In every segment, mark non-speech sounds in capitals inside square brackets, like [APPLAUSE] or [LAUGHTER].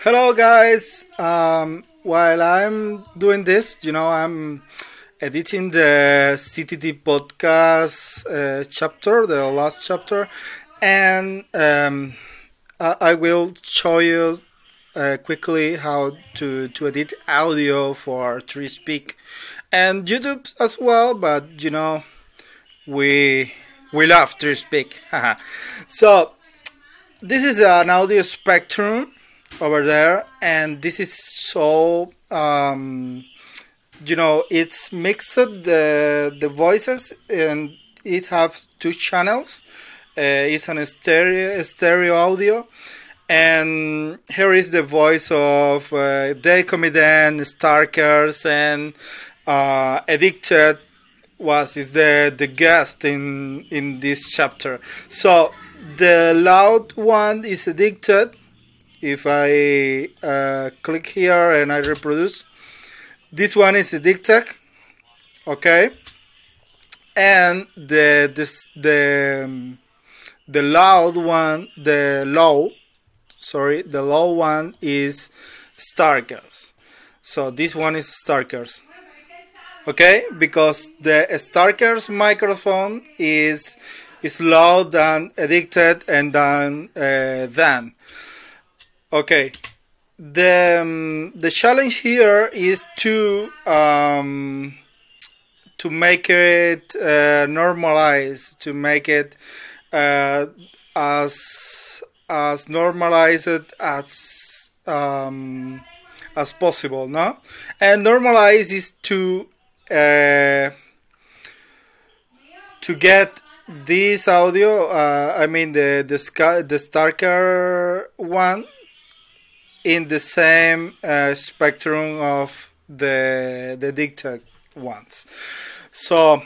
Hello, guys. Um, while I'm doing this, you know, I'm editing the CTT podcast uh, chapter, the last chapter, and um, I, I will show you uh, quickly how to, to edit audio for 3Speak and YouTube as well. But you know, we we love 3Speak. [LAUGHS] so this is an audio spectrum over there, and this is so um, you know it's mixed the the voices and it have two channels. Uh, it's an stereo stereo audio and here is the voice of uh, Day Comedian, Starkers, and uh, Addicted was is the the guest in in this chapter. So the loud one is Addicted. If I uh, click here and I reproduce, this one is a Addicted. Okay, and the this the um, the loud one, the low sorry, the low one is Starkers. So this one is Starkers. Okay, because the Starkers microphone is is loud and addicted and then uh, then. Okay, the um, the challenge here is to um, to make it uh, normalize, to make it uh, as as normalized as um, as possible, no? And normalize is to uh, to get this audio. Uh, I mean the the the Starker one in the same uh, spectrum of the the Dictac ones. So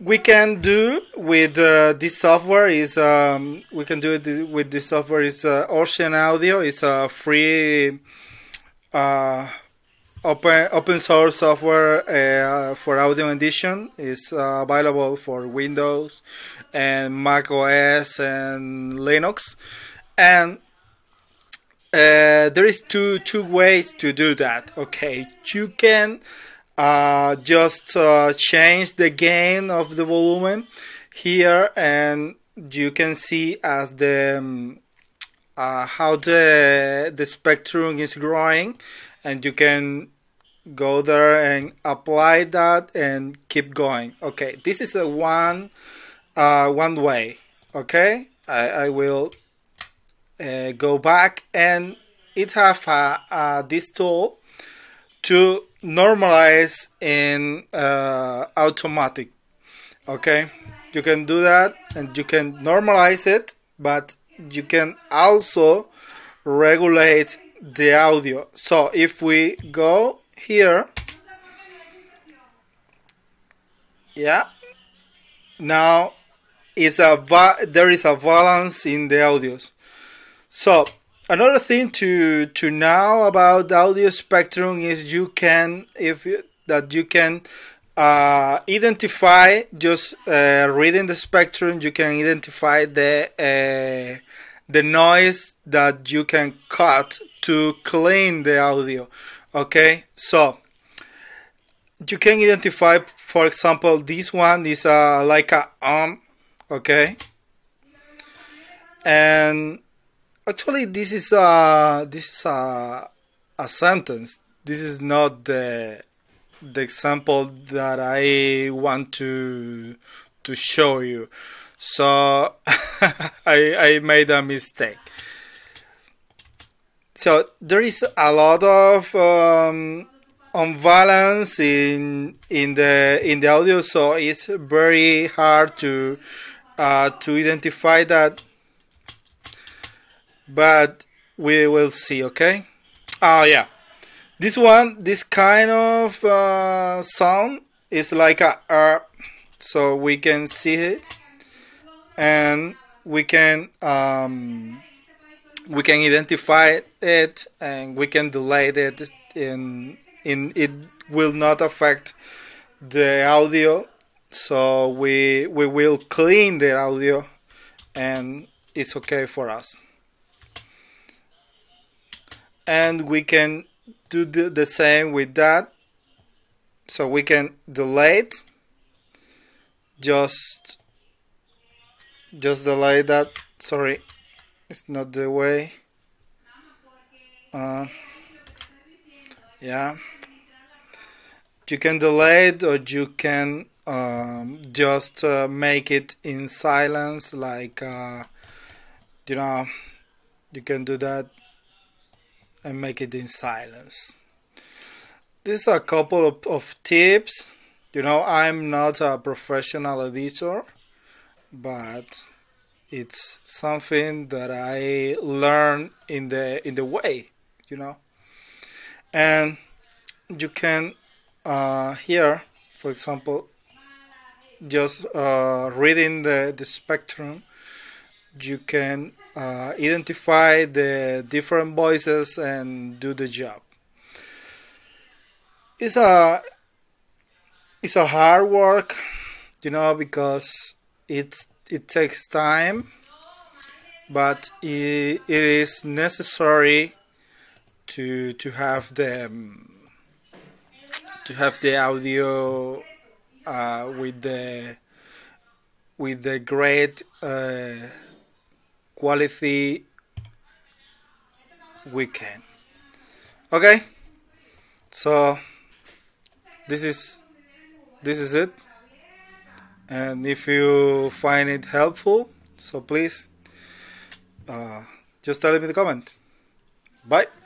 we can do with uh, this software is um, we can do it with this software is uh, ocenaudio. It's a free uh, open open source software uh, for audio edition. It's available for Windows and Mac OS and Linux, and uh, there is two two ways to do that. Okay, you can uh, just uh, change the gain of the volume here and you can see as the um, uh, how the the spectrum is growing and you can go there and apply that and keep going okay this is a one uh, one way okay I, I will uh, go back and it have this tool to normalize in uh, automatic. Okay? You can do that and you can normalize it but you can also regulate the audio. So if we go here yeah now is a there is a balance in the audios so another thing to to know about the audio spectrum is you can if that you can uh, identify just uh, reading the spectrum you can identify the uh, the noise that you can cut to clean the audio okay? So you can identify for example this one is uh, like a um okay? And Actually, this is a this is a a sentence. This is not the the example that I want to to show you. So [LAUGHS] I I made a mistake. So there is a lot of um, unbalance in in the in the audio, so it's very hard to uh, to identify that but we will see okay? Oh yeah. This one this kind of uh, sound is like a uh, so we can see it and we can um, we can identify it and we can delay it in in it will not affect the audio. So we we will clean the audio and it's okay for us and we can do the, the same with that. So we can delete just just delay that. Sorry it's not the way. Uh, yeah. You can delay it or you can um, just uh, make it in silence like uh, you know you can do that and make it in silence. These are a couple of, of tips. You know i'm not a professional editor but it's something that i learned in the in the way you know. And you can uh, here for example just uh, reading the, the spectrum you can uh, identify the different voices and do the job. It's a it's a hard work you know because it's it takes time but it, it is necessary to to have the to have the audio uh, with the with the great uh, quality weekend. okay so this is this is it. And if you find it helpful so please uh, just tell me in the comment. Bye